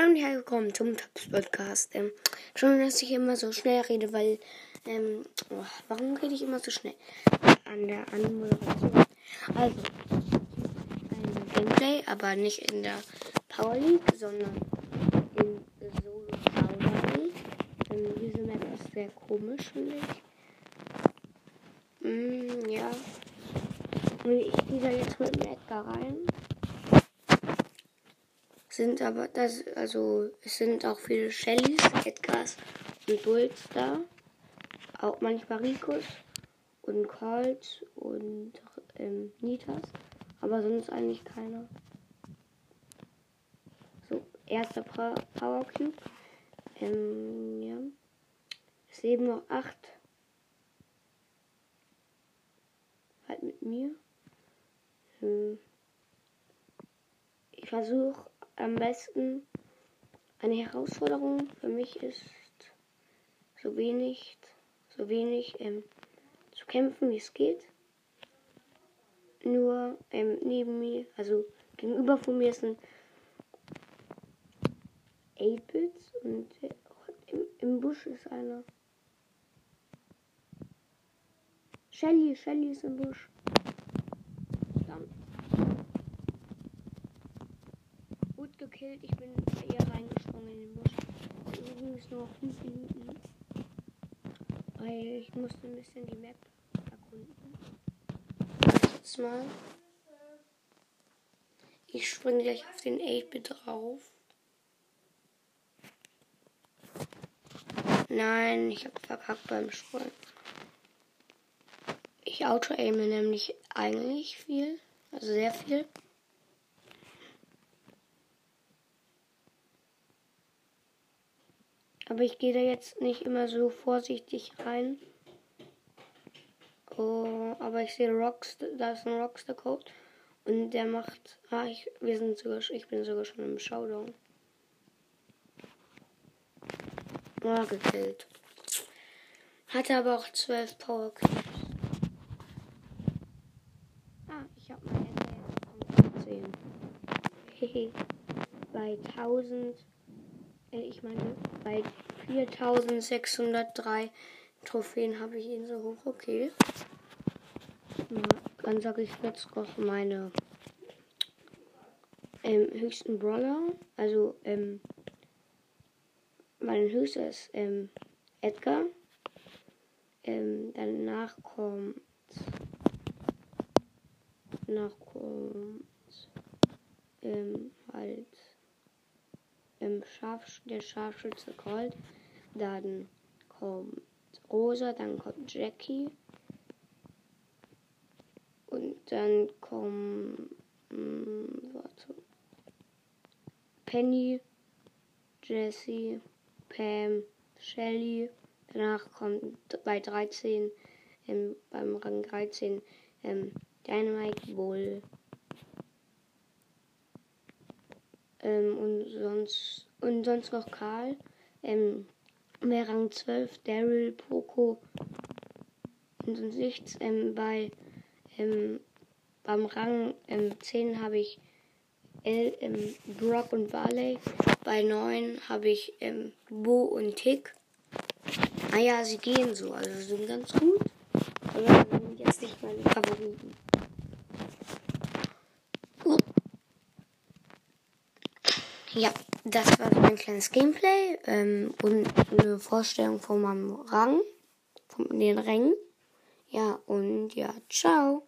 herzlich willkommen zum Taps Podcast. Ähm, schon, dass ich immer so schnell rede, weil, ähm, oh, warum rede ich immer so schnell? An der Anmoderation. Also, ein Gameplay, aber nicht in der Power League, sondern in Solo Power League. Ähm, diese Map ist sehr komisch, finde ich. Mm, ja. Und ich gehe da jetzt mit dem Edgar rein sind aber das, also es sind auch viele Shellys, Edgars und Bulls da. Auch manchmal Ricos und Colt und ähm, Nitas. Aber sonst eigentlich keiner. So, erster Power Cube. Ähm, ja. Es leben noch acht. Halt mit mir. Hm. Ich versuche am besten eine Herausforderung für mich ist, so wenig, so wenig ähm, zu kämpfen, wie es geht. Nur ähm, neben mir, also gegenüber von mir ein 8-Bit und äh, im, im Busch ist einer. Shelly, Shelly ist im Busch. Gekillt. Ich bin eher reingesprungen in den Busch. Übrigens nur noch 5 Minuten. Weil ich musste ein bisschen die Map erkunden. Jetzt mal. Ich springe gleich auf den 8-Bit drauf. Nein, ich habe verkackt beim Springen. Ich auto-aime nämlich eigentlich viel. Also sehr viel. Aber ich gehe da jetzt nicht immer so vorsichtig rein. Oh, aber ich sehe Rocks, da ist ein Rockstar Code. Und der macht. Ah, ich, wir sind sogar, ich bin sogar schon im Showdown. Oh, gekillt. Hatte aber auch 12 Power Cubes. Ah, ich habe mein Ende jetzt 10. Hehe. Bei 1000 äh, ich meine, bei 4603 Trophäen habe ich ihn so hoch. Okay. Dann sage ich jetzt noch meine ähm, höchsten Brawler. Also, ähm, mein höchster ist ähm, Edgar. Ähm, danach kommt. Danach kommt. Ähm, Scharf, der Scharfschütze Colt. Dann kommt Rosa, dann kommt Jackie. Und dann kommen. Hm. Penny, Jessie, Pam, Shelly. Danach kommt bei 13, ähm, beim Rang 13, ähm, Dynamite Bull, Ähm, und sonst und sonst noch Karl. Ähm, mehr Rang 12, Daryl, Poco und sonst nichts. Ähm, bei ähm, beim Rang ähm, 10 habe ich El, ähm, Brock und Barley. Bei 9 habe ich ähm, Bo und Tick. Ah ja, sie gehen so, also sind ganz gut. Aber jetzt nicht meine Favoriten. Ja, das war so ein kleines Gameplay ähm, und eine Vorstellung von meinem Rang, von den Rängen. Ja, und ja, ciao.